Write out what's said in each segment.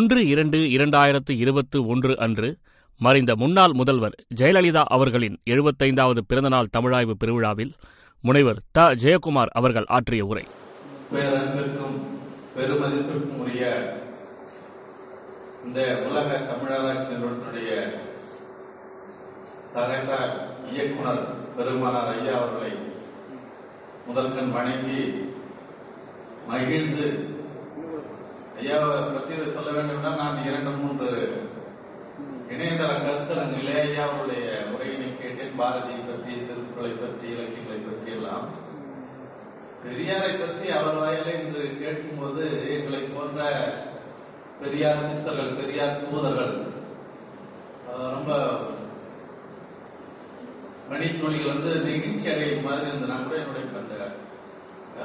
ஒன்று இரண்டு இரண்டாயிரத்து இருபத்து ஒன்று அன்று மறைந்த முன்னாள் முதல்வர் ஜெயலலிதா அவர்களின் எழுபத்தைந்தாவது பிறந்தநாள் தமிழாய்வு பெருவிழாவில் முனைவர் த. ஜெயக்குமார் அவர்கள் ஆற்றிய உரை. பேரன்பிற்கும் பெருமதிப்பிற்கும் உரிய இந்த உலக தமிழராட்சி நிறுவனத்தினுடைய தலைசார் இயக்குனர் பெருமானார் ஐயா அவர்களை முதற்கண் வணங்கி மகிழ்ந்து ஐயாவை பற்றி சொல்ல வேண்டும்னா நான் இரண்டு மூன்று இணையதள கருத்தரங்கிலே ஐயாவுடைய உரையினை கேட்டேன். பாரதியை பற்றி திருக்குறளை பற்றி இலக்கியங்களை பற்றி எல்லாம். பெரியாரை பற்றி அவர் வாயில இன்று கேட்கும்போது எங்களை போன்ற பெரியார் மித்தர்கள் பெரியார் தூதர்கள் ரொம்ப மணித்துளிகள் வந்து நெகிழ்ச்சி அடையும் மாதிரி இருந்தனா கூட என்னுடைய அந்த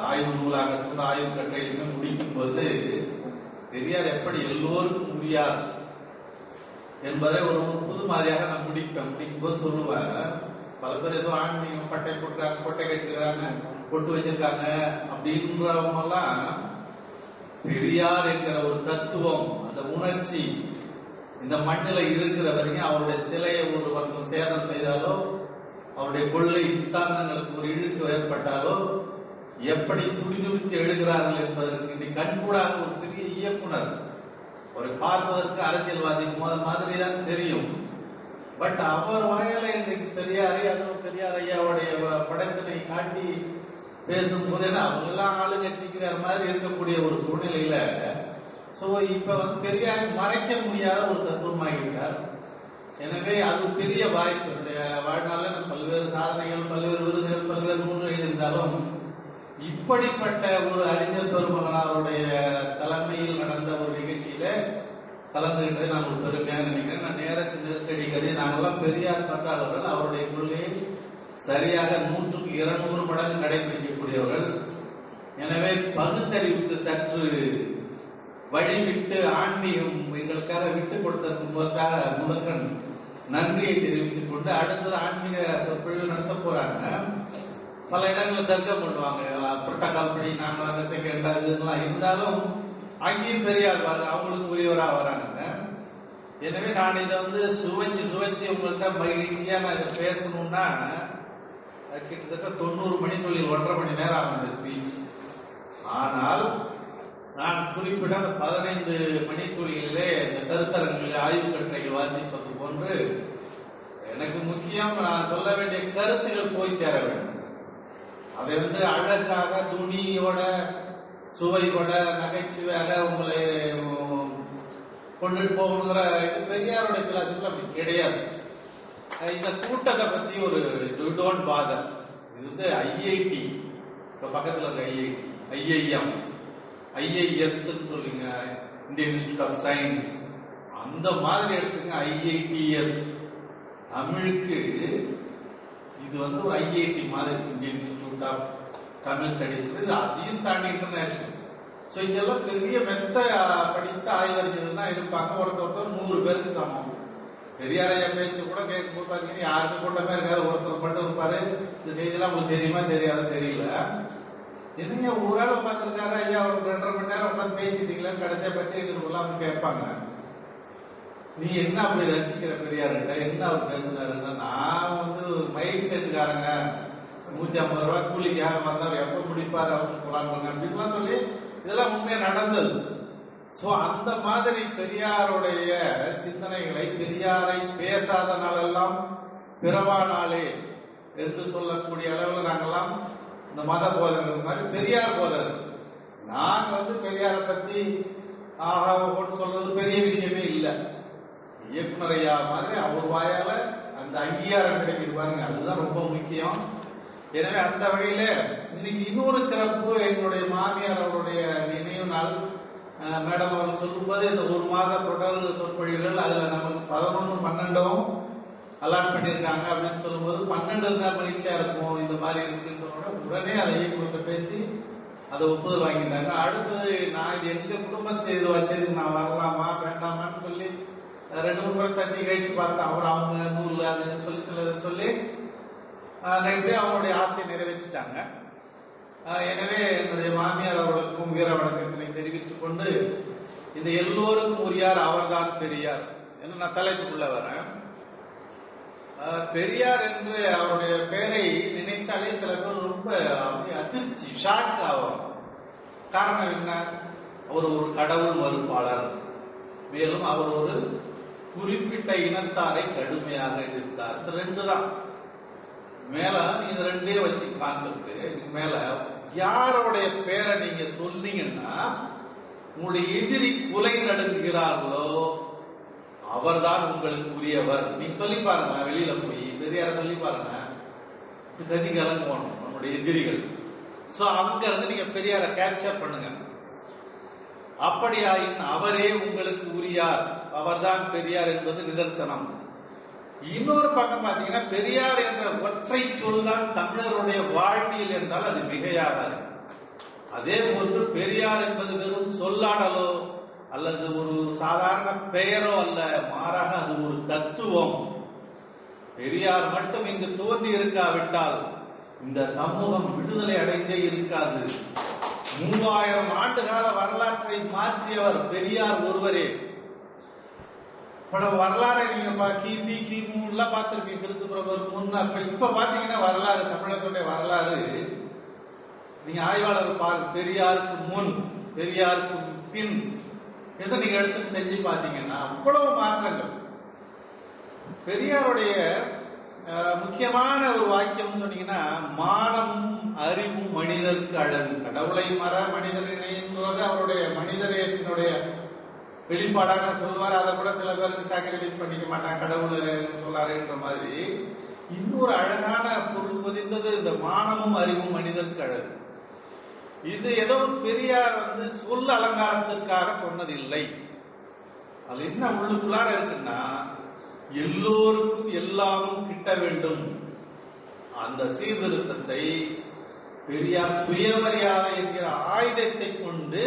ஆய்வு நூலாக ஆய்வு கட்டுரையிலுமே முடிக்கும் போது பெரியார் எப்படி எல்லோருக்கும் உரியார் என்பதை ஒரு புது மாதிரியாக நான் முடிப்பேன் முடிக்கும் போது சொல்லுவாங்க. பல பேர் ஏதோ ஆன்மீகம் பட்டை போட்டுறாங்க கொட்டை கட்டுக்கிறாங்க பொட்டு வச்சிருக்காங்க அப்படின்றவங்கெல்லாம் பெரியார் என்கிற ஒரு தத்துவம் அந்த உணர்ச்சி இந்த மண்ணில் இருக்கிற வரைக்கும் அவருடைய சிலையை ஒரு பக்கம் சேதம் செய்தாலோ அவருடைய கொள்ளை சித்தாந்தங்களுக்கு ஒரு இழுக்கு ஏற்பட்டாலோ எப்படி துடிதுடித்து எழுகிறார்கள் என்பதற்கு இன்னைக்கு கண்கூடாக ஒரு பெரிய இயக்குனர் ஒரு பார்ப்பதற்கு அரசியல்வாதி மாதிரி தான் தெரியும். பட் அவர் வாயில இன்றைக்கு பெரியாரை அதுவும் பெரியார் ஐயாவுடைய படத்தினை காட்டி பேசும் போது அவங்க எல்லாம் ஆளுங்கட்சிக்கிற மாதிரி இருக்கக்கூடிய ஒரு சூழ்நிலையில சோ இப்ப வந்து பெரியாரை மறைக்க முடியாத ஒரு தத்துவமாகிவிட்டார். எனவே அது பெரிய வாய்ப்பு. வாழ்நாளில் பல்வேறு சாதனைகள் பல்வேறு விருதுகள் பல்வேறு நூல்கள் எழுதியிருந்தாலும் இப்படிப்பட்ட ஒரு அறிஞர் பெருமகனாருடைய தலைமையில் நடந்த ஒரு நிகழ்ச்சியில கலந்துகிட்டதை நான் ஒரு பெருமையாக நினைக்கிறேன். நான் நேரத்தின் நெருக்கடி நாங்கெல்லாம் பெரியார் பற்றாளர்கள் அவருடைய கொள்கையை சரியாக நூற்றுக்கு இருநூறு மடங்கு கடைபிடிக்கக்கூடியவர்கள். எனவே பகுத்தறிவுக்கு சற்று வழிவிட்டு ஆன்மீகம் எங்களுக்காக விட்டு கொடுத்ததற்கு முதற்காக முதற்கண் நன்றியை தெரிவித்துக் கொண்டு அடுத்தது ஆன்மீக சொற்பொழிவு நடத்த போறாங்க. பல இடங்களில் தர்க்கம் பண்ணுவாங்க. புரோட்டோகால் படி நாங்க செகண்ட் இதுலாம் இருந்தாலும் அங்கேயும் பெரியார் வர அவங்களுக்கு உரியவரா வராங்க. எனவே நான் இதை வந்து சுவைச்சு சுவைச்சு உங்கள்கிட்ட மகிழ்ச்சியா நான் இதை பேசணும்னா அது கிட்டத்தட்ட தொண்ணூறு மணி தொழில் ஒன்றரை மணி நேரம் ஆகும் இந்த ஸ்பீச் ஆனால் நான் குறிப்பிட்ட அந்த பதினைந்து மணி தொழிலே இந்த கருத்தரங்களில் ஆய்வு கட்டுரைகள் வாசிப்பது போன்று எனக்கு முக்கியம் நான் சொல்ல வேண்டிய கருத்துகள் போய் சேர வேண்டும். அதை வந்து அழகாக துணியோட சுவையோட நகைச்சுவையாக உங்களை உம், கொண்டுட்டு போகணுங்கிற இது பெரியாருடைய பிலாசபிள் அப்படி கிடையாது. இந்த கூட்டத்தை பத்தி ஒரு டோன்ட் பாதர் இது வந்து ஐஐடி இப்ப பக்கத்துல இருக்க ஐஐடி ஐஐஎம் ஐஐஎஸ் சொல்லுங்க இந்தியன் இன்ஸ்டியூட் ஆஃப் சயின்ஸ் அந்த மாதிரி எடுத்துங்க ஐஐடிஎஸ் தமிழுக்கு இது வந்து ஒரு ஐஐடி மாதிரி Indian institute of Tamil studies இது அதையும் தாண்டி இன்டர்நேஷனல் ஸோ இதெல்லாம் பெரிய மெத்த படித்த ஆய்வறிஞர்கள் தான் இருப்பாங்க. ஒருத்தர் ஒருத்தர் நூறு பேருக்கு சமம். பெரியாரையா பேச்சு கூட கேட்கும்போது பார்த்தீங்கன்னா யாருக்கு கூட்டமே இருக்காது. ஒருத்தர் மட்டும் இருப்பாரு. இந்த செய்தியெல்லாம் உங்களுக்கு தெரியுமா தெரியாத தெரியல. என்னையா ஒரு ஆள் உட்காந்துருக்காரு ஐயா ஒரு ரெண்டரை மணி நேரம் உட்காந்து பேசிட்டீங்களா கடைசியை பற்றி எல்லாம் வந்து கேட்பாங்க. நீ என்ன அப்படி ரசிக்கிற பெரியார்கிட்ட? என்ன அவர் பேசுனாருன்னா நான் வந்து மைக் செட்டுக்காரங்க நூத்தி ஐம்பது ரூபாய் கூலிக்கு யார் வந்தார் எப்ப முடிப்பாரு அவர் போலாங்க அப்படின்லாம் சொல்லி இதெல்லாம் உண்மையா நடந்தது. சோ அந்த மாதிரி பெரியாருடைய சிந்தனைகளை பெரியாரை பேசாத நாளெல்லாம் பிறவா நாளே என்று சொல்லக்கூடிய அளவில் நாங்கெல்லாம் இந்த மத போதகர்கள் மாதிரி பெரியார் போதகர். நாங்க வந்து பெரியாரை பத்தி ஆஹா சொல்றது பெரிய விஷயமே இல்லை. இயக்குனர் ஐயா மாதிரி அவர் வாயால அந்த அங்கீகாரம் கிடைக்குது பாருங்க. அதுதான் ரொம்ப முக்கியம். எனவே அந்த வகையில இன்னைக்கு இன்னொரு சிறப்பு எங்களுடைய மாமியார் அவருடைய நினைவு நாள். மேடம் அவர் சொல்லும்போது இந்த ஒரு மாத தொடர் சொற்பொழிவுகள் அதுல நமக்கு பதினொன்று பன்னெண்டும் அலாட் பண்ணியிருக்காங்க அப்படின்னு சொல்லும்போது பன்னெண்டு இருந்தா மகிழ்ச்சியா இருக்கும் இந்த மாதிரி இருக்குன்னு சொன்ன உடனே அதை இயக்குநர்கிட்ட பேசி அதை ஒப்புதல் வாங்கிட்டாங்க. அடுத்தது நான் இது எங்க குடும்பத்தை இது வச்சிருக்கு நான் வரலாமா வேண்டாம் ரெண்டு மூணு முறை தண்ணி கழிச்சு பார்த்தேன் அவர் அவங்க நூல் அது சொல்லி சிலதை சொல்லி நைட்டு அவங்களுடைய ஆசையை நிறைவேற்றிட்டாங்க. எனவே என்னுடைய மாமியார் அவர்களுக்கும் வீர வணக்கத்தினை தெரிவித்துக் கொண்டு இந்த எல்லோருக்கும் உரியார் அவர்தான் பெரியார் என்று நான் தலைப்புக்குள்ள வரேன். பெரியார் என்று அவருடைய பெயரை நினைத்தாலே சில பேர் ரொம்ப அதிர்ச்சி ஷாக் ஆகும் காரணம் என்ன? அவர் ஒரு கடவுள் மறுப்பாளர். மேலும் அவர் ஒரு குறிப்பிட்ட இனத்தாரை கடுமையாக எதிர்த்தார். இந்த ரெண்டு தான் மேல இது ரெண்டே வச்சு கான்செப்ட் இதுக்கு மேல யாரோடைய பேரை நீங்க சொன்னீங்கன்னா உங்களுடைய எதிரி குலை நடுங்குகிறார்களோ அவர்தான் உங்களுக்கு உரியவர் நீங்க சொல்லி பாருங்க வெளியில போய் பெரியார சொல்லி பாருங்க. கதி கலங்கணும் நம்முடைய எதிரிகள். சோ அங்க இருந்து நீங்க பெரியார கேப்சர் பண்ணுங்க. அப்படியாயின் அவரே உங்களுக்கு உரியார். அவர்தான் பெரியார் என்பது நிதர்சனம். இன்னொரு பக்கம் பாத்தீங்கன்னா பெரியார் என்ற ஒற்றை சொல்தான் தமிழருடைய வாழ்வியல் என்றால் அது மிகையாகாது. அதே போன்று பெரியார் என்பது வெறும் சொல்லாடலோ அல்லது ஒரு சாதாரண பெயரோ அல்ல மாறாக அது ஒரு தத்துவம். பெரியார் மட்டும் இங்கு தோன்றி இருக்காவிட்டால் இந்த சமூகம் விடுதலை அடைந்தே இருக்காது. மூவாயிரம் ஆண்டு கால வரலாற்றை மாற்றியவர் பெரியார் ஒருவரே. நம்ம வரலாறை நீங்க பா- கிபி கிமு எல்லாம் பார்த்திருப்பீங்க. கிறிஸ்துவர் முன்ன இப்ப இப்ப பாத்தீங்கன்னா வரலாறு தமிழகத்துடைய வரலாறு நீங்க ஆய்வாளர் பார் பெரியாருக்கு முன் பெரியாருக்கு பின் எதை நீங்க எடுத்து செஞ்சு பாத்தீங்கன்னா அவ்வளவு மாற்றங்கள். பெரியாருடைய முக்கியமான ஒரு வாக்கியம் சொன்னீங்கன்னா மானமும் அறிவும் மனிதருக்கு அழகு. கடவுளை மற மனிதர் இணைன்றது அவருடைய மனிதரியத்தினுடைய வெளிப்பாடாக சொல்வார் அதை கூட சில பேருக்கு சாக்ரிஃபைஸ் பண்ணிக்க மாட்டாங்க. கடவுள் சொல்லாருன்ற மாதிரி இன்னொரு அழகான பொருள் பதிந்தது இந்த மானமும் அறிவும் மனிதன் அழகு இது ஏதோ பெரியார் வந்து சொல் அலங்காரத்திற்காக சொன்னதில்லை. அது என்ன உள்ளுக்குள்ளார இருக்குன்னா எல்லோருக்கும் எல்லாமும் கிட்ட வேண்டும். அந்த சீர்திருத்தத்தை பெரியார் சுயமரியாதை என்கிற ஆயுதத்தை கொண்டு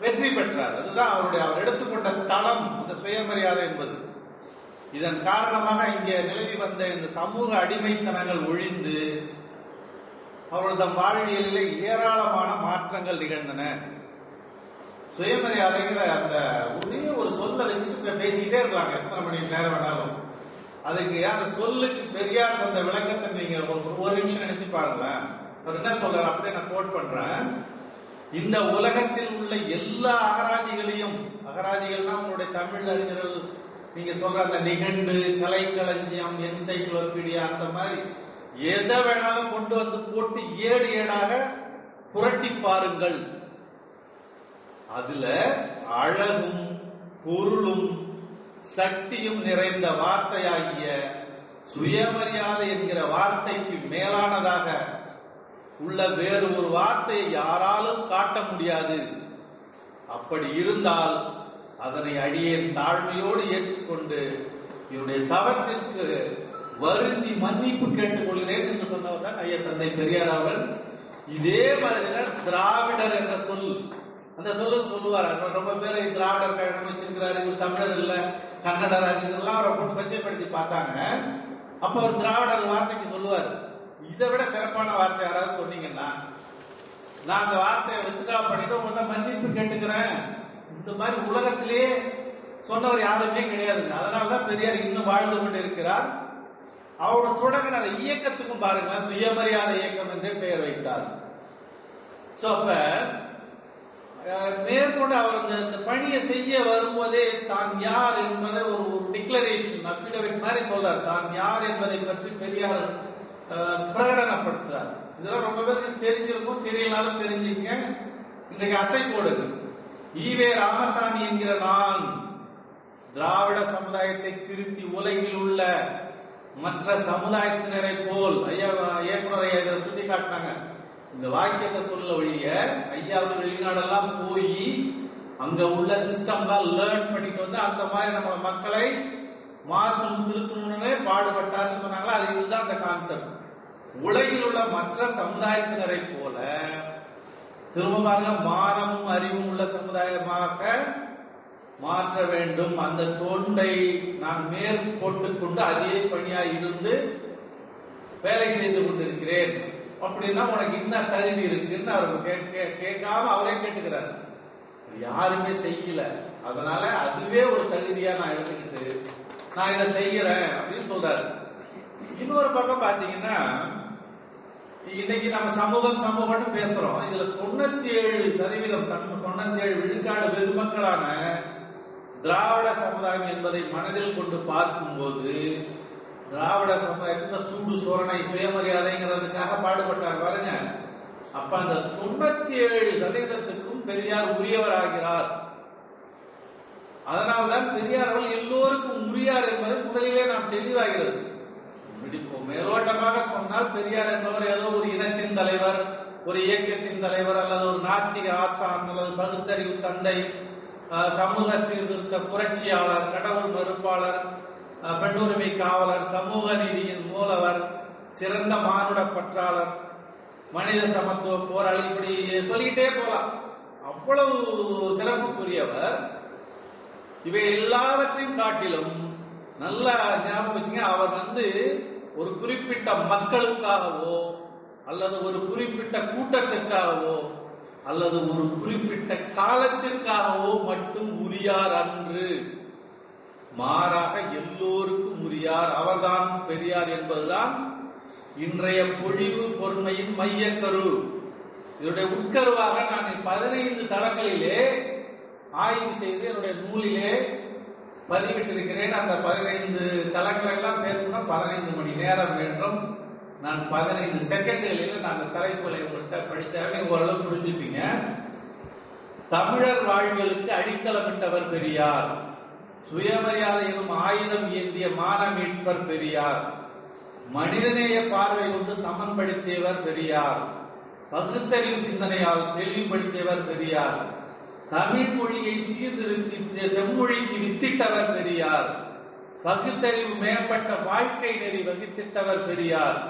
வெற்றி பெற்றார். அதுதான் அவருடைய அவர் எடுத்துக்கொண்ட தளம் இந்த சுயமரியாதை என்பது. இதன் காரணமாக இங்கே நிலவி வந்த இந்த சமூக அடிமைத்தனங்கள் ஒழிந்து அவரது வாழ்வியலிலே ஏராளமான மாற்றங்கள் நிகழ்ந்தன. சுயமரியாதைங்கிற அந்த ஒரே ஒரு சொல்ல வச்சுட்டு பேசிக்கிட்டே இருக்கலாம் எத்தனை மணி நேரம் வேணாலும். அதுக்கு அந்த சொல்லுக்கு பெரியார் தந்த விளக்கத்தை நீங்க ஒரு ஒரு நிமிஷம் நினைச்சு பாருங்களேன். அவர் என்ன சொல்றாரு? அப்படியே நான் கோட் பண்றேன். இந்த உலகத்தில் உள்ள எல்லா அகராதிகளையும் அகராதிகள்னா உங்களுடைய தமிழ் அறிஞர்கள் நீங்க சொல்ற அந்த நிகண்டு கலைக்களஞ்சியம் என்சைக்ளோபீடியா அந்த மாதிரி எதை வேணாலும் கொண்டு வந்து போட்டு ஏடு ஏடாக புரட்டி பாருங்கள். அதுல அழகும் பொருளும் சக்தியும் நிறைந்த வார்த்தையாகிய சுயமரியாதை என்கிற வார்த்தைக்கு மேலானதாக உள்ள வேறு ஒரு வார்த்தையை யாராலும் காட்ட முடியாது. அப்படி இருந்தால் அதனை அடியேன் தாழ்மையோடு ஏற்றுக்கொண்டு என்னுடைய தவற்றிற்கு வருந்தி மன்னிப்பு கேட்டுக்கொள்கிறேன் என்று சொன்னவர் தான் ஐயா தந்தை பெரியார் அவர்கள். இதே மாதிரிதான் திராவிடர் என்ற சொல் அந்த சொல்லு சொல்லுவார். ரொம்ப பேர் திராவிடர் கழகம் வச்சிருக்கிறாரு இவர் தமிழர் இல்ல கன்னடர் அது இதெல்லாம் அவரை போட்டு பச்சைப்படுத்தி பார்த்தாங்க. அப்ப அவர் திராவிடர் வார்த்தைக்கு சொல்லுவார் இதை விட சிறப்பான வார்த்தை யாராவது சொன்னீங்கன்னா நான் அந்த வார்த்தையை வித்ரா பண்ணிட்டு உங்கள்ட்ட மன்னிப்பு கேட்டுக்கிறேன். இந்த மாதிரி உலகத்திலேயே சொன்னவர் யாருமே கிடையாதுங்க. அதனாலதான் பெரியார் இன்னும் வாழ்ந்து கொண்டு இருக்கிறார். அவர் தொடங்கின அந்த இயக்கத்துக்கும் பாருங்களேன் சுயமரியாதை இயக்கம் என்று பெயர் வைத்தார். சோ அப்ப மேற்கொண்டு அவர் அந்த இந்த பணியை செய்ய வரும்போதே தான் யார் என்பதை ஒரு டிக்ளரேஷன் அபிடவிட் மாதிரி சொல்றார். தான் யார் என்பதை பற்றி பெரியார் பிரகடனப்படுத்துறாரு. இதெல்லாம் ரொம்ப பேருக்கு தெரிஞ்சிருக்கும் தெரியலாலும் தெரிஞ்சுங்க இன்றைக்கு அசை போடுது. ஈவே ராமசாமி என்கிற நான் திராவிட சமுதாயத்தை திருத்தி உலகில் உள்ள மற்ற சமுதாயத்தினரை போல் ஐயா இயக்குனர் ஐயா இதை சுட்டி காட்டினாங்க. இந்த வாக்கியத்தை சொல்ல ஒழிய ஐயா வெளிநாடெல்லாம் போய் அங்க உள்ள சிஸ்டம் தான் லேர்ன் பண்ணிட்டு வந்து அந்த மாதிரி நம்ம மக்களை மாற்றும் திருத்தணும்னு பாடுபட்டார்னு சொன்னாங்களா? அது இதுதான் அந்த கான்செப்ட் உலகில் உள்ள மற்ற சமுதாயத்தினரை போல திரும்பமாக மானமும் அறிவும் உள்ள சமுதாயமாக மாற்ற வேண்டும். அந்த தொண்டை நான் மேற்கொண்டு கொண்டு அதே பணியா இருந்து வேலை செய்து கொண்டிருக்கிறேன். அப்படின்னா உனக்கு என்ன தகுதி இருக்குன்னு அவர் கேட்காம அவரே கேட்டுக்கிறார். யாருமே செய்யல. அதனால அதுவே ஒரு தகுதியா நான் எடுத்துக்கிட்டு நான் இதை செய்யறேன் அப்படின்னு சொல்றாரு. இன்னொரு பக்கம் பாத்தீங்கன்னா இன்னைக்கு நம்ம சமூகம் சமூகம்னு பேசுறோம். இதுல தொண்ணூத்தி ஏழு சதவீதம் தொண்ணூத்தி ஏழு விழுக்காடு பெருமக்களான திராவிட சமுதாயம் என்பதை மனதில் கொண்டு பார்க்கும்போது திராவிட சமுதாயத்தில் சூடு சோரணை சுயமரியாதைங்கிறதுக்காக பாடுபட்டார் பாருங்க. அப்ப அந்த தொண்ணூத்தி ஏழு சதவீதத்துக்கும் பெரியார் உரியவராகிறார். அதனால்தான் பெரியார் அவர்கள் எல்லோருக்கும் உரியார் என்பது முதலிலே நாம் தெளிவாகிறது. மேலோட்டமாக சொன்னால் பெரியார் என்பவர் ஏதோ ஒரு இனத்தின் தலைவர் ஒரு இயக்கத்தின் தலைவர் அல்லது ஒரு நாத்திக ஆசான் அல்லது பகுத்தறிவு தந்தை சமூக சீர்திருத்த புரட்சியாளர் கடவுள் மறுப்பாளர் பெண்ணுரிமை காவலர் சமூக நீதியின் மூலவர் சிறந்த மானுட பற்றாளர் மனித சமத்துவ போராளி இப்படி சொல்லிக்கிட்டே போலாம். அவ்வளவு சிறப்புக்குரியவர். இவை எல்லாவற்றையும் காட்டிலும் நல்லா ஞாபகம் வச்சுங்க அவர் வந்து ஒரு குறிப்பிட்ட மக்களுக்காகவோ அல்லது ஒரு குறிப்பிட்ட கூட்டத்திற்காகவோ அல்லது ஒரு குறிப்பிட்ட காலத்திற்காகவோ மட்டும் உரியார் அன்று. மாறாக எல்லோருக்கும் உரியார் அவர்தான் பெரியார் என்பதுதான் இன்றைய பொழிவு பொறுமையின் மையக்கரு. இதனுடைய உட்கருவாக நான் பதினைந்து தளங்களிலே ஆய்வு செய்து என்னுடைய நூலிலே பதிவிட்டிருக்கிறேன். அந்த பதினைந்து தளங்கள் எல்லாம் பேசணும்னா பதினைந்து மணி நேரம் வேண்டும். நான் பதினைந்து செகண்டுகளில் நான் அந்த தலைப்புகளை உங்கள்கிட்ட படிச்சாவே ஓரளவு புரிஞ்சுப்பீங்க. தமிழர் வாழ்வுகளுக்கு அடித்தளமிட்டவர் பெரியார். சுயமரியாதை எனும் ஆயுதம் ஏந்திய மான மீட்பர் பெரியார். மனிதநேய பார்வை கொண்டு சமன்படுத்தியவர் பெரியார். பகுத்தறிவு சிந்தனையால் தெளிவுபடுத்தியவர் பெரியார். தமிழ் மொழியை சீர்திருத்தி செம்மொழிக்கு வித்திட்டவர் பெரியார். பகுத்தறிவு மேம்பட்ட வாழ்க்கை நெறி வகுத்திட்டவர் பெரியார்.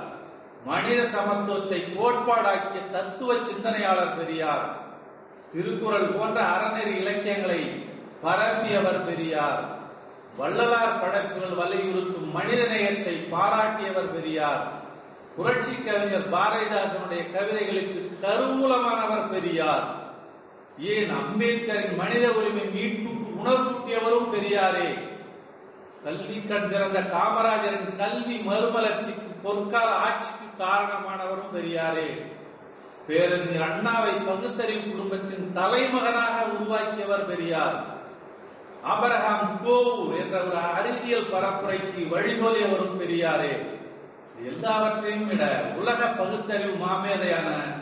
மனித சமத்துவத்தை கோட்பாடாக்கிய தத்துவ சிந்தனையாளர் பெரியார். திருக்குறள் போன்ற அறநெறி இலக்கியங்களை பரப்பியவர் பெரியார். வள்ளலார் படைப்புகள் வலியுறுத்தும் மனிதநேயத்தை பாராட்டியவர் பெரியார். புரட்சி கவிஞர் பாரதிதாசனுடைய கவிதைகளுக்கு கருவூலமானவர் பெரியார். ஏன் அம்பேத்கரின் மனித உரிமை மீட்புக்கு உணர்வூட்டியவரும் பெரியாரே? கல்வி கண் திறந்த காமராஜரின் கல்வி மறுமலர்ச்சிக்கு பொற்கால ஆட்சிக்கு காரணமானவரும் பெரியாரே. பேரறிஞர் அண்ணாவை பகுத்தறிவு குடும்பத்தின் தலைமகனாக உருவாக்கியவர் பெரியார். அபரகாம் கோவூர் என்ற ஒரு அறிவியல் பரப்புரைக்கு வழிமொழியவரும் பெரியாரே. எல்லாவற்றையும் விட உலக பகுத்தறிவு மாமேதையான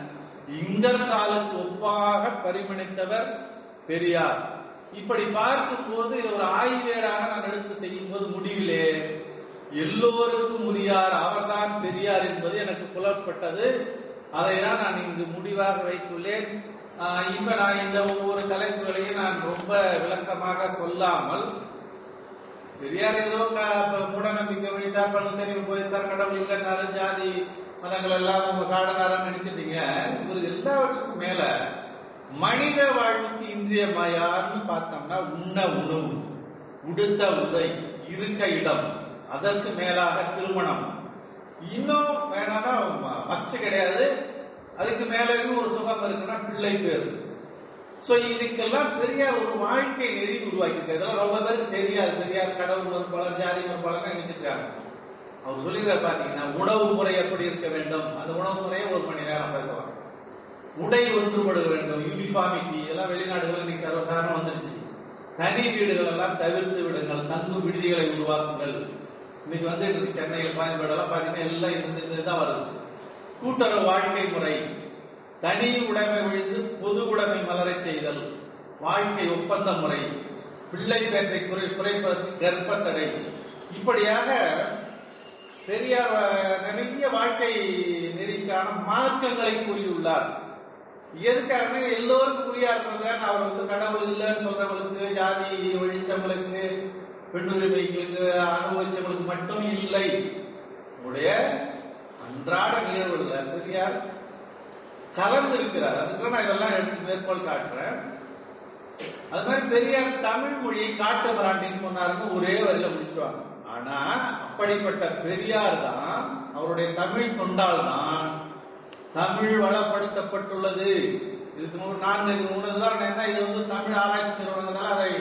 இங்கர்சாலுக்கு ஒப்பாக பரிமணித்தவர் பெரியார். இப்படி பார்க்கும் போது இது ஒரு ஆய்வேடாக நான் எடுத்து செய்யும் போது முடிவிலே எல்லோருக்கும் உரியார் அவர்தான் பெரியார் என்பது எனக்கு புலப்பட்டது. அதை தான் நான் இங்கு முடிவாக வைத்துள்ளேன். இப்ப நான் இந்த ஒவ்வொரு தலைப்புகளையும் நான் ரொம்ப விளக்கமாக சொல்லாமல் பெரியார் ஏதோ க- நம்பிக்கை மூடநம்பிக்கை வைத்தார் பகுத்தறிவு போயிருந்தார் கடவுள் இல்லைன்னாலும் ஜாதி மதங்கள் எல்லாம் உங்க சாடனாரன் நினைச்சிட்டீங்க இவர் எல்லாவற்றுக்கும் மேல மனித வாழ்வுக்கு இன்றியமையார்னு பார்த்தோம்னா உண்ண உணவு உடுத்த உடை இருக்க இடம் அதற்கு மேலாக திருமணம். இன்னும் வேணாம்னா மஸ்ட் கிடையாது. அதுக்கு மேலேயும் ஒரு சுகம் இருக்குன்னா பிள்ளை பேர். சோ இதுக்கெல்லாம் பெரிய ஒரு வாழ்க்கை நெறி உருவாக்கியிருக்காரு இதெல்லாம் ரொம்ப பேருக்கு தெரியாது. பெரியார் கடவுள் மறுப்பாளர் ஜாதி மறுப்பாளர் நினைச்சிருக்காங்க அவர் சொல்லிடுற பாத்தீங்கன்னா உணவு முறை எப்படி இருக்க வேண்டும்? அந்த உணவு முறையை ஒரு மணி நேரம் பேசலாம் உடை ஒன்றுபடுக வேண்டும். யூனிஃபார்மிட்டி எல்லாம் வெளிநாடுகள் இன்னைக்கு சர்வசாதாரணம் வந்துருச்சு. தனி வீடுகள் எல்லாம் தவிர்த்து விடுங்கள். தங்கும் விடுதிகளை உருவாக்குங்கள். இன்னைக்கு வந்து இருக்கு. சென்னையில் கோயம்பேடு எல்லாம் பாத்தீங்கன்னா எல்லாம் இருந்து தான் வருது. கூட்டுறவு வாழ்க்கை முறை. தனி உடைமை ஒழிந்து பொது உடைமை மலரை செய்தல். வாழ்க்கை ஒப்பந்த முறை. பிள்ளை பேற்றை குறை குறைப்பதற்கு கர்ப்பத்தடை. இப்படியாக பெரியார் அஹ், நிறைய வாழ்க்கை நெறிக்கான மார்க்கங்களை கூறியுள்ளார். எதுக்காக எல்லோருக்கும் புரியாதுதான் அவர் வந்து கடவுள் இல்லைன்னு சொல்றவங்களுக்கு ஜாதி ஒழிச்சவங்களுக்கு பெண்ணுரிமைகளுக்கு அனுபவிச்சவங்களுக்கு மட்டும் இல்லை. உடைய அன்றாட நிகழ்வுல பெரியார் கலந்து இருக்கிறார் அதுக்கு நான் இதெல்லாம் எடுத்து மேற்கோள் காட்டுறேன். அது மாதிரி பெரியார் தமிழ் மொழியை காட்டு பிராண்டின்னு சொன்னாருன்னு ஒரே வரியில முடிச்சுவாங்க. ஆனா அப்படிப்பட்ட பெரியார் தான் அவருடைய தமிழ் தொண்டால் தான் தமிழ் வளப்படுத்தப்பட்டுள்ளது. இதுக்கு முன் நான்கு இது மூணு என்ன இது வந்து தமிழ் ஆராய்ச்சி நிறுவனங்களால் அதை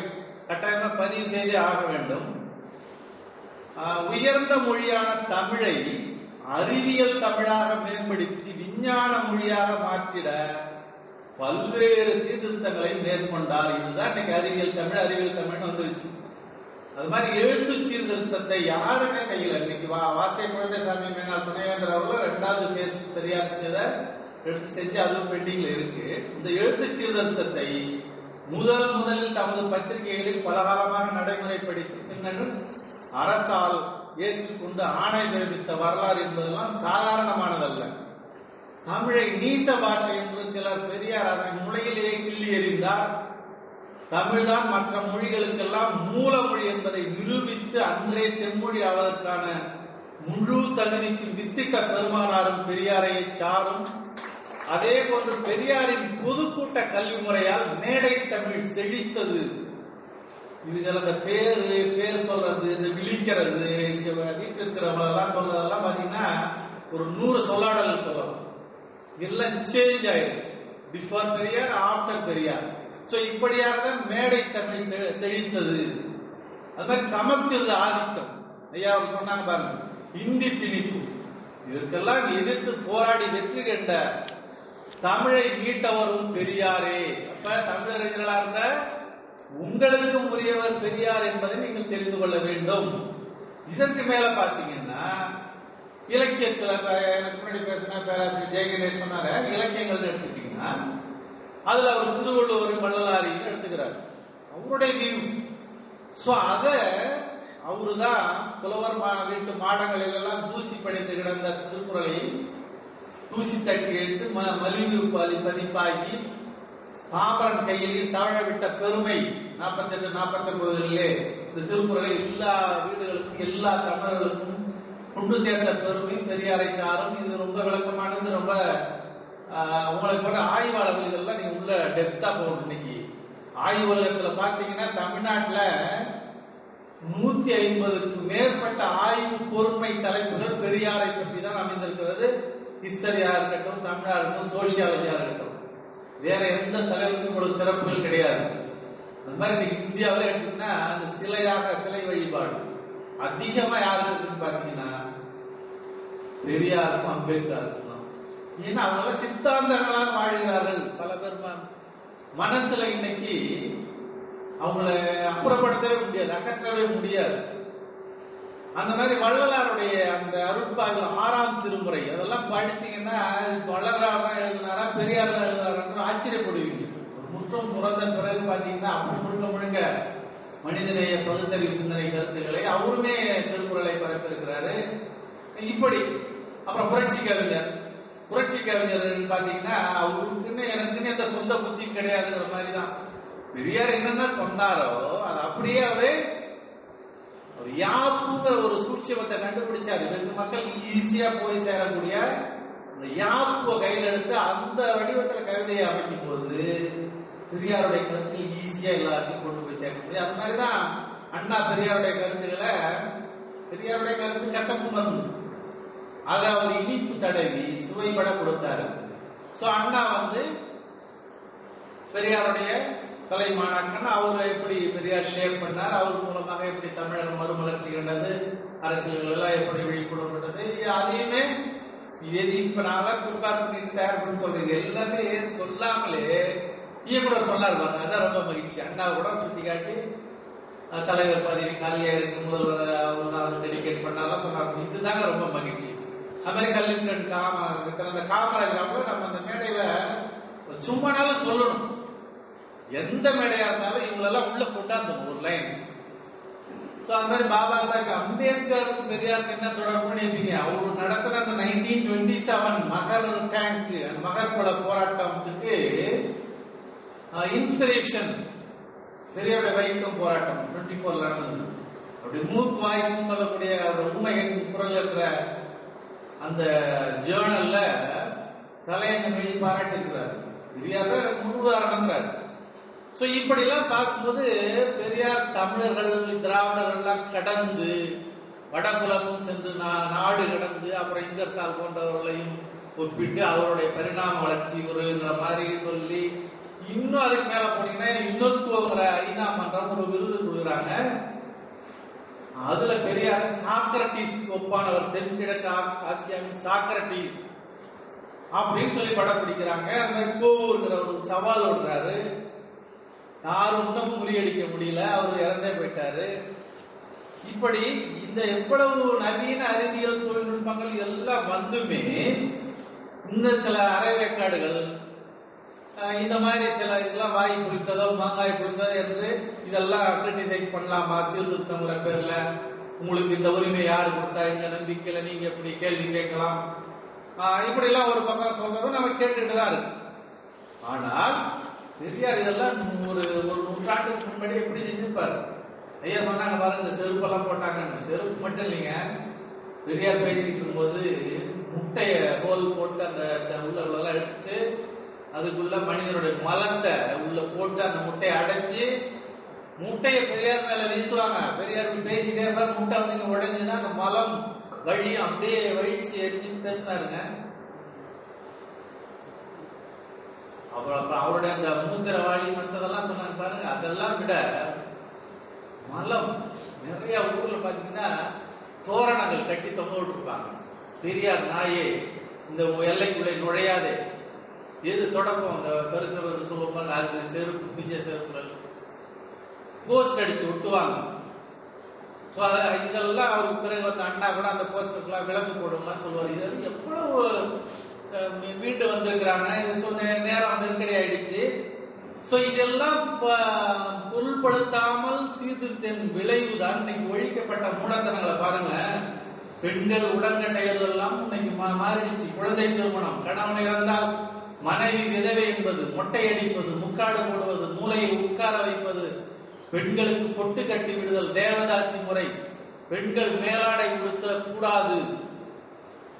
கட்டாயமா பதிவு செய்தே ஆக வேண்டும். ஆஹ், உயர்ந்த மொழியான தமிழை அறிவியல் தமிழாக மேம்படுத்தி விஞ்ஞான மொழியாக மாற்றிட பல்வேறு சீர்திருத்தங்களை மேற்கொண்டார். இதுதான் இன்னைக்கு அறிவியல் தமிழ் அறிவியல் தமிழ்னு வந்துருச்சு. அது மாதிரி எழுத்து சீர்திருத்தத்தை யாருமே செய்யல. இன்னைக்கு வா வாசிய குழந்தைசாமி மேனால் துணைவேந்தர் அவர்கள் ரெண்டாவது பேஸ் பெரியார் செஞ்சதை எடுத்து செஞ்சு அதுவும் பெண்டிங்ல இருக்கு. இந்த எழுத்து சீர்திருத்தத்தை முதல் முதலில் தமது பத்திரிகைகளில் பலகாலமாக நடைமுறைப்படுத்தி பின்னர் அரசால் ஏற்றுக்கொண்டு ஆணை பிறப்பித்த வரலாறு என்பதெல்லாம் சாதாரணமானதல்ல. தமிழை நீச பாஷை என்று சிலர் பெரியார் அதனை முளையிலேயே கிள்ளி எறிந்தார். தமிழ்தான் மற்ற மொழிகளுக்கெல்லாம் மூலமொழி என்பதை நிரூபித்து அன்றே செம்மொழி ஆவதற்கான முழு தகுதிக்கு வித்திட்ட பெருமானாரும் பெரியாரையை சாரும். அதே போன்று பெரியாரின் பொதுக்கூட்ட கல்வி முறையால் மேடை தமிழ் செழித்தது. இதுல அந்த பேரு பேர் சொல்றது இந்த விழிக்கிறது இங்க வீட்டு இருக்கிறவங்களெல்லாம் சொல்றதெல்லாம் பாத்தீங்கன்னா ஒரு நூறு சொல்லாடல் சொல்லலாம். எல்லாம் சேஞ்ச் ஆயிடும். Before Periyar after Periyar. So இப்படியாக தான் மேடை தமிழ் செ- செழித்தது. அது மாதிரி சமஸ்கிருத ஆதிக்கம். ஐயா அவர் சொன்னாங்க பாருங்க இந்தி திணிப்பு. இதற்கெல்லாம் எதிர்த்து போராடி வெற்றி கண்ட தமிழை மீட்டவரும் பெரியாரே. அப்ப தமிழறிஞர்களா இருந்த உங்களுக்கும் உரியவர் பெரியார் என்பதை நீங்கள் தெரிந்து கொள்ள வேண்டும். இதற்கு மேல பாத்தீங்கன்னா இலக்கியத்துல எனக்கு முன்னாடி பேசின பேராசிரியர் ஜெயகணேஷ் சொன்னாரு இலக்கியங்கள் எடுத்துட்டீங்கன்னா அதுல அவர் திருவள்ளுவர் வள்ளலாரையும் எடுத்துக்கிறார். அவருடைய வியூ சோ அத அவருதான் புலவர் மா- வீட்டு மாடங்களில் எல்லாம் தூசி படைத்து கிடந்த திருக்குறளை தூசி தட்டி எடுத்து ம- மலிவு பதி பதிப்பாகி பாமரன் கையில் தவழ விட்ட பெருமை நாற்பத்தெட்டு நாற்பத்தி ஒன்பதுலே இந்த திருக்குறளை எல்லா வீடுகளுக்கும் எல்லா தமிழர்களுக்கும் கொண்டு சேர்ந்த பெருமை பெரியாரை சாரும். இது ரொம்ப விளக்கமானது ரொம்ப உங்களுக்கு போற ஆய்வாளர்கள் இதெல்லாம் நீங்க உள்ள டெப்தா போகணும் இன்னைக்கு. ஆய்வுலகத்துல பாத்தீங்கன்னா தமிழ்நாட்டுல நூத்தி ஐம்பதுக்கு மேற்பட்ட ஆய்வு பொறுமை தலைப்புகள் பெரியாரை பற்றி தான் அமைந்திருக்கிறது. ஹிஸ்டரியா இருக்கட்டும் தமிழா இருக்கட்டும் சோசியாலஜியா இருக்கட்டும். வேற எந்த தலைவருக்கும் இவ்வளவு சிறப்புகள் கிடையாது. அந்த மாதிரி இன்னைக்கு இந்தியாவில் எடுத்தீங்கன்னா அந்த சிலையாக சிலை வழிபாடு. அதிகமா யாருக்கு இருக்குன்னு பாத்தீங்கன்னா பெரியாருக்கும் அம்பேத்கருக்கும். ஏன்னா அவங்க சித்தாந்தங்களாக வாழ்கிறார்கள் பல பேர் மனசுல இன்னைக்கு அவங்கள அப்புறப்படுத்தவே முடியாது அகற்றவே முடியாது. அந்த மாதிரி வள்ளலாருடைய அந்த அருட்பாவில் ஆறாம் திருமுறை அதெல்லாம் படிச்சீங்கன்னா இது வள்ளலார் தான் எழுதினாரா பெரியார் தான் எழுதினாரான்னு ஆச்சரியப்படுவீங்க. முற்றும் முற்றம் பிறகு பாத்தீங்கன்னா அப்படி முழுக்க முழுங்க மனிதநேய பகுத்தறிவு சிந்தனை கருத்துக்களை அவருமே திருக்குறளை பரப்பியிருக்கிறாரு. இப்படி அப்புறம் புரட்சி கவிஞர் புரட்சி கவிஞர்கள் பாத்தீங்கன்னா அவருக்குன்னு எனக்குன்னு எந்த சொந்த புத்தியும் கிடையாதுங்கிற மாதிரி தான் பெரியார் என்னென்ன சொன்னாரோ அது அப்படியே அவரு ஒரு யாப்புங்கிற ஒரு சூட்சமத்தை கண்டுபிடிச்சாரு. ரெண்டு மக்கள் ஈஸியா போய் சேரக்கூடிய அந்த யாப்பு கையில் எடுத்து அந்த வடிவத்துல கவிதையை அமைக்கும் போது பெரியாருடைய கருத்துக்கள் ஈஸியா எல்லாத்தையும் கொண்டு போய் சேர்க்க முடியும். அது மாதிரிதான் அண்ணா பெரியாருடைய கருத்துக்களை பெரியாருடைய கருத்து கசப்பு மருந்து. அதை அவர் இனிப்பு தடவி சுவைபட கொடுத்தாரு. சோ அண்ணா வந்து பெரியாருடைய கலைமானாக்கன் அவர் எப்படி பெரியார் ஷேர் பண்ணார் அவர் மூலமாக எப்படி தமிழக மறுமலர்ச்சி கண்டது அரசியல்கள் எல்லாம் எப்படி விழிப்புணர்வுன்றது அதையுமே எது இப்ப நான் ப்ரிப்பேர் பண்ணிட்டு தயார் பண்ணி சொல்றது எல்லாமே சொல்லாமலே இயக்குனர் சொன்னார் பாருங்க அதான் ரொம்ப மகிழ்ச்சி. அண்ணா கூட சுட்டி காட்டி தலைவர் பதவி காலியா இருக்கு முதல்வர் அவர் டெடிகேட் பண்ணாலாம் சொன்னார். இதுதாங்க ரொம்ப மகிழ்ச்சி. அமெரிக்கா லிமிடெட் கல்விக்கண் காம அந்த காமராஜர் அவங்க நம்ம அந்த மேடையில சும்மானாலும் சொல்லணும். எந்த மேடையா இருந்தாலும் இவங்களெல்லாம் உள்ள கொண்டாந்து ஒரு லைன் ஸோ அந்த மாதிரி பாபா சாஹிப் அம்பேத்கருக்கும் பெரியாருக்கு என்ன தொடர்புன்னு நினைப்பீங்க அவரு நடத்துற அந்த நைன்டீன் டுவெண்ட்டி செவன் மகர் டேங்க் மகர் போராட்டம் போராட்டத்துக்கு இன்ஸ்பிரேஷன் பெரியோட வைக்கம் போராட்டம் டுவெண்ட்டி ஃபோர்ல நடந்தது. அப்படி மூக் வாய்ஸ் சொல்லக்கூடிய ஒரு உண்மை குரல் இருக்கிற அந்த ஜேர்னல்ல தலையங்க வெளி பாராட்டிருக்கிறார் பெரியார் தான் எனக்கு முன்னுதாரணங்கிறார். சோ இப்படி எல்லாம் பார்க்கும்போது பெரியார் தமிழர்கள் திராவிடர்கள் எல்லாம் கடந்து வடபுலமும் சென்று நான் நாடு கடந்து அப்புறம் இங்கர்சால் போன்றவர்களையும் ஒப்பிட்டு அவருடைய பரிணாம வளர்ச்சி ஒருங்கிற மாதிரி சொல்லி இன்னும் அதுக்கு மேல போனீங்கன்னா யுனெஸ்கோங்கிற ஐநா மன்றம் ஒரு விருது கொடுக்குறாங்க. அதுல பெரியார் சாக்ரட்டிஸ்க்கு ஒப்பானவர் தென்கிழக்கு ஆசியாவின் சாக்ரட்டிஸ் அப்படின்னு சொல்லி படம் பிடிக்கிறாங்க. அந்த மாதிரி ஒரு சவால் விடுறாரு யாரும் இன்னும் முறியடிக்க முடியல. அவர் இறந்தே போயிட்டாரு. இப்படி இந்த எவ்வளவு நவீன அறிவியல் தொழில்நுட்பங்கள் எல்லாம் வந்துமே இன்னும் சில அரைவேக்காடுகள் ரெக்கார்டுகள் இந்த மாதிரி சில இதெல்லாம் வாய் குளித்ததோ மாங்காய் குளித்ததோ என்று இதெல்லாம் கிரிட்டிசைஸ் பண்ணலாமா? சீர்திருத்தங்கிற பேர்ல. உங்களுக்கு இந்த உரிமை யாரு கொடுத்தா இந்த நம்பிக்கையில நீங்க இப்படி கேள்வி கேட்கலாம். இப்படி எல்லாம் ஒரு பக்கம் சொல்றதும் நம்ம கேட்டுட்டு தான் இருக்கு. ஆனால் பெரியார் இதெல்லாம் ஒரு ஒரு நூற்றாண்டுக்கு முன்னாடி எப்படி செஞ்சிருப்பாரு? ஐயா சொன்னாங்க பாருங்க இந்த செருப்பெல்லாம் போட்டாங்க. செருப்பு மட்டும் இல்லைங்க. பெரியார் பேசிட்டு இருக்கும்போது முட்டைய கோல் போட்டு அந்த அந்த உள்ள உள்ளதெல்லாம் எடுத்துட்டு அதுக்குள்ள மனிதனுடைய மலத்தை உள்ள போட்டு அந்த முட்டையை அடைச்சு முட்டையை பெரியார் மேல வீசுவாங்க பெரியார் பேசிட்டே இருந்தா முட்டை வந்து இங்க உடைஞ்சுன்னா அந்த மலம் வழியும் அப்படியே வழிச்சு எரிஞ்சு பேசினாருங்க. அப்புறம் அப்புறம் அவருடைய அந்த மூத்திரவாளி மற்றதெல்லாம் சொன்னாங்க பாருங்க. அதெல்லாம் விட மலம் நிறைய ஊர்ல பாத்தீங்கன்னா தோரணங்கள் கட்டி தொங்க விட்டுருப்பாங்க. பெரியார் நாயே இந்த எல்லைக்குள்ளே நுழையாதே. எது தொடக்கம்? அந்த பெருக்கிறது சோப்பல் அது செருப்பு பிஞ்ச செருப்புகள். போஸ்ட் அடிச்சு விட்டுவாங்க ஸோ அதில் இதெல்லாம் அவருக்கு பிறகு வந்து அண்ணா கூட அந்த போஸ்டருக்குலாம் விளக்கு போடுங்களாம் சொல்லுவார். இது வந்து எவ்வளவு வீட்டு வந்திருக்கிறாங்க இது ஸோ நேரம் நெருக்கடி ஆயிடுச்சு. ஸோ இதெல்லாம் பொருள்படுத்தாமல் சீர்திருத்தின் விளைவுதான் இன்னைக்கு ஒழிக்கப்பட்ட மூடத்தனங்களை பாருங்க பெண்கள் உடன்கட்டையதெல்லாம் இன்னைக்கு மா- மாறிடுச்சு. குழந்தை திருமணம். கணவன் இறந்தால் மனைவி விதவை என்பது மொட்டை அடிப்பது முக்காடு போடுவது மூளையை உட்கார வைப்பது பெண்களுக்கு பொட்டு கட்டி விடுதல் தேவதாசி முறை. பெண்கள் மேலாடை உடுத்த கூடாது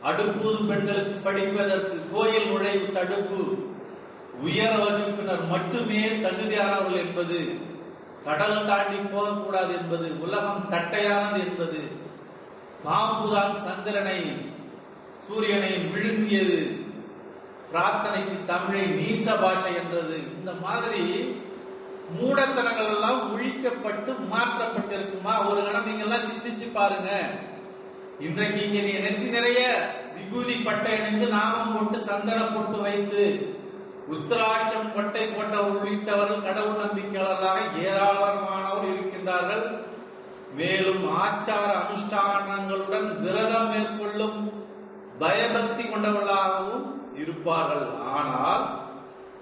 அடுப்பூதும் பெண்களுக்கு படிப்பதற்கு கோயில் நுழைவு தடுப்பு. உயர வகுப்பினர் மட்டுமே தகுதியானவர்கள் என்பது. கடல் தாண்டி போகக்கூடாது என்பது உலகம் தட்டையானது என்பது. பாம்புதான் சந்திரனை சூரியனை விழுங்கியது பிரார்த்தனைக்கு தமிழை நீச பாஷை என்றது. இந்த மாதிரி மூடத்தனங்கள் எல்லாம் ஒழிக்கப்பட்டு மாற்றப்பட்டிருக்குமா? ஒரு கணம் நீங்க எல்லாம் சிந்திச்சு பாருங்க. இன்றைக்கு இங்க நீ நெற்றி நிறைய விபூதி பட்டை அணிந்து நாமம் போட்டு சந்தன போட்டு வைத்து உத்தராட்சம் பட்டை போட்டவர் உள்ளிட்டவர்கள் கடவுள் நம்பிக்கையாளர்களாக ஏராளமானவர் இருக்கின்றார்கள். மேலும் ஆச்சார அனுஷ்டானங்களுடன் விரதம் மேற்கொள்ளும் பயபக்தி கொண்டவர்களாகவும் இருப்பார்கள். ஆனால்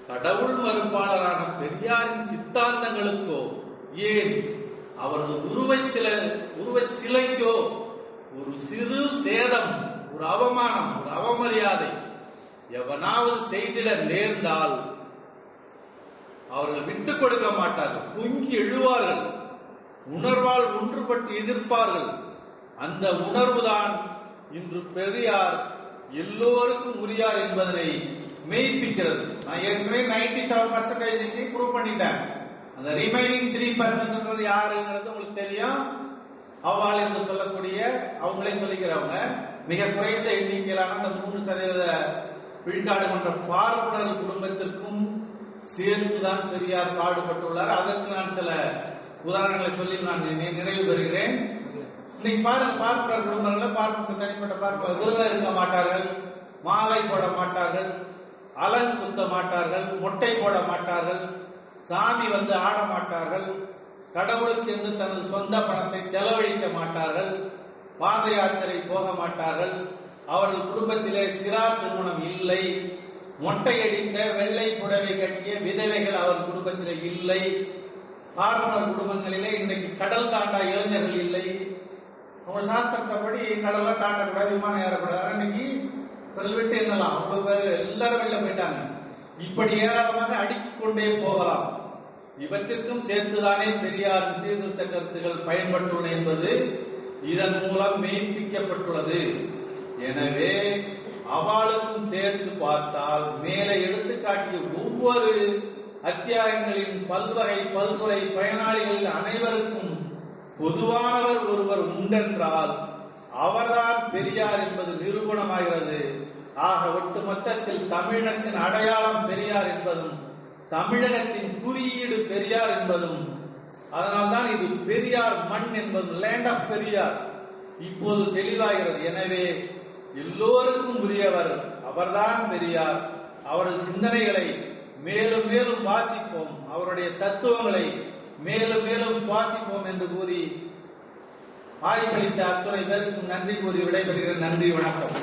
கடவுள் மறுப்பாளரான பெரியாரின் சித்தாந்தங்களுக்கோ ஏன் அவரது உருவை சில உருவச் சிலைக்கோ ஒரு சிறு சேதம் ஒரு அவமானம் ஒரு அவமரியாதை எவனாவது செய்திட நேர்ந்தால் அவர்கள் விட்டுக் கொடுக்க மாட்டார்கள். பொங்கி எழுவார்கள். உணர்வால் ஒன்றுபட்டு எதிர்ப்பார்கள். அந்த உணர்வுதான் இன்று பெரியார் எல்லோருக்கும் உரியா என்பதனை மெய்ப்பிக்கிறது. நான் ஏற்கனவே நைன்டி செவன் பர்சன்டேஜ் ப்ரூவ் பண்ணிட்டேன். அந்த ரிமைனிங் த்ரீ பர்சன்ட்ன்றது யாருங்கிறது உங்களுக்கு தெரியும். அவ்வாள் என்று சொல்லக்கூடிய அவங்களே சொல்லிக்கிறவங்க மிக குறைந்த எண்ணிக்கையிலான அந்த மூணு சதவீத விழுக்காடு கொண்ட பார்ப்பனர் குடும்பத்திற்கும் சேர்ந்துதான் பெரியார் பாடுபட்டுள்ளார். அதற்கு நான் சில உதாரணங்களை சொல்லி நான் நிறைவு பெறுகிறேன். இன்னைக்கு பாருங்க பார்ப்பனர் குடும்பங்கள் பார்ப்பு தனிப்பட்ட பார்ப்பனர் விரதம் இருக்க மாட்டார்கள் மாலை போட மாட்டார்கள் அலங்கு குத்த மாட்டார்கள் மொட்டை போட மாட்டார்கள் சாமி வந்து ஆட மாட்டார்கள் கடவுளுக்கு என்று தனது சொந்த பணத்தை செலவழிக்க மாட்டார்கள் பாத யாத்திரை போக மாட்டார்கள் அவர்கள் குடும்பத்திலே சிறார் திருமணம் இல்லை மொட்டையடித்த வெள்ளை புடவை கட்டிய விதவைகள் அவர் குடும்பத்திலே இல்லை பார்ப்பனர் குடும்பங்களிலே இன்றைக்கு கடல் தாண்டா இளைஞர்கள் இல்லை அவங்க சாஸ்திரத்தப்படி கடல்லாம் தாண்டக்கூடாது விமானம் ஏறக்கூடாது. அன்னைக்கு விரல் என்னலாம்? எண்ணலாம் பேர் எல்லாரும் வெளில போயிட்டாங்க. இப்படி ஏராளமாக அடுக்கிக் கொண்டே போகலாம். இவற்றிற்கும் சேர்த்துதானே பெரியாரின் சீர்திருத்த கருத்துகள் பயன்பட்டுள்ளன என்பது இதன் மூலம் மெய்ப்பிக்கப்பட்டுள்ளது. எனவே அவளுக்கும் சேர்த்து பார்த்தால் மேலே எடுத்துக்காட்டிய ஒவ்வொரு அத்தியாயங்களின் பல்வகை பல்துறை பயனாளிகள் அனைவருக்கும் பொதுவானவர் ஒருவர் உண்டென்றால் அவர்தான் பெரியார் என்பது நிரூபணமாகிறது. ஆக ஒட்டு மொத்தத்தில் தமிழகத்தின் அடையாளம் பெரியார் என்பதும் தமிழகத்தின் குறியீடு பெரியார் என்பதும் அதனால்தான் இது பெரியார் மண் என்பது லேண்ட் ஆஃப் பெரியார். இப்போது தெளிவாகிறது. எனவே எல்லோருக்கும் உரியவர் அவர்தான் பெரியார். அவரது சிந்தனைகளை மேலும் மேலும் வாசிப்போம். அவருடைய தத்துவங்களை மேலும் மேலும் சுவாசிப்போம் என்று கூறி வாய்ப்பளித்த அத்துறை பேருக்கும் நன்றி கூறி விடைபெறுகிற நன்றி வணக்கம்.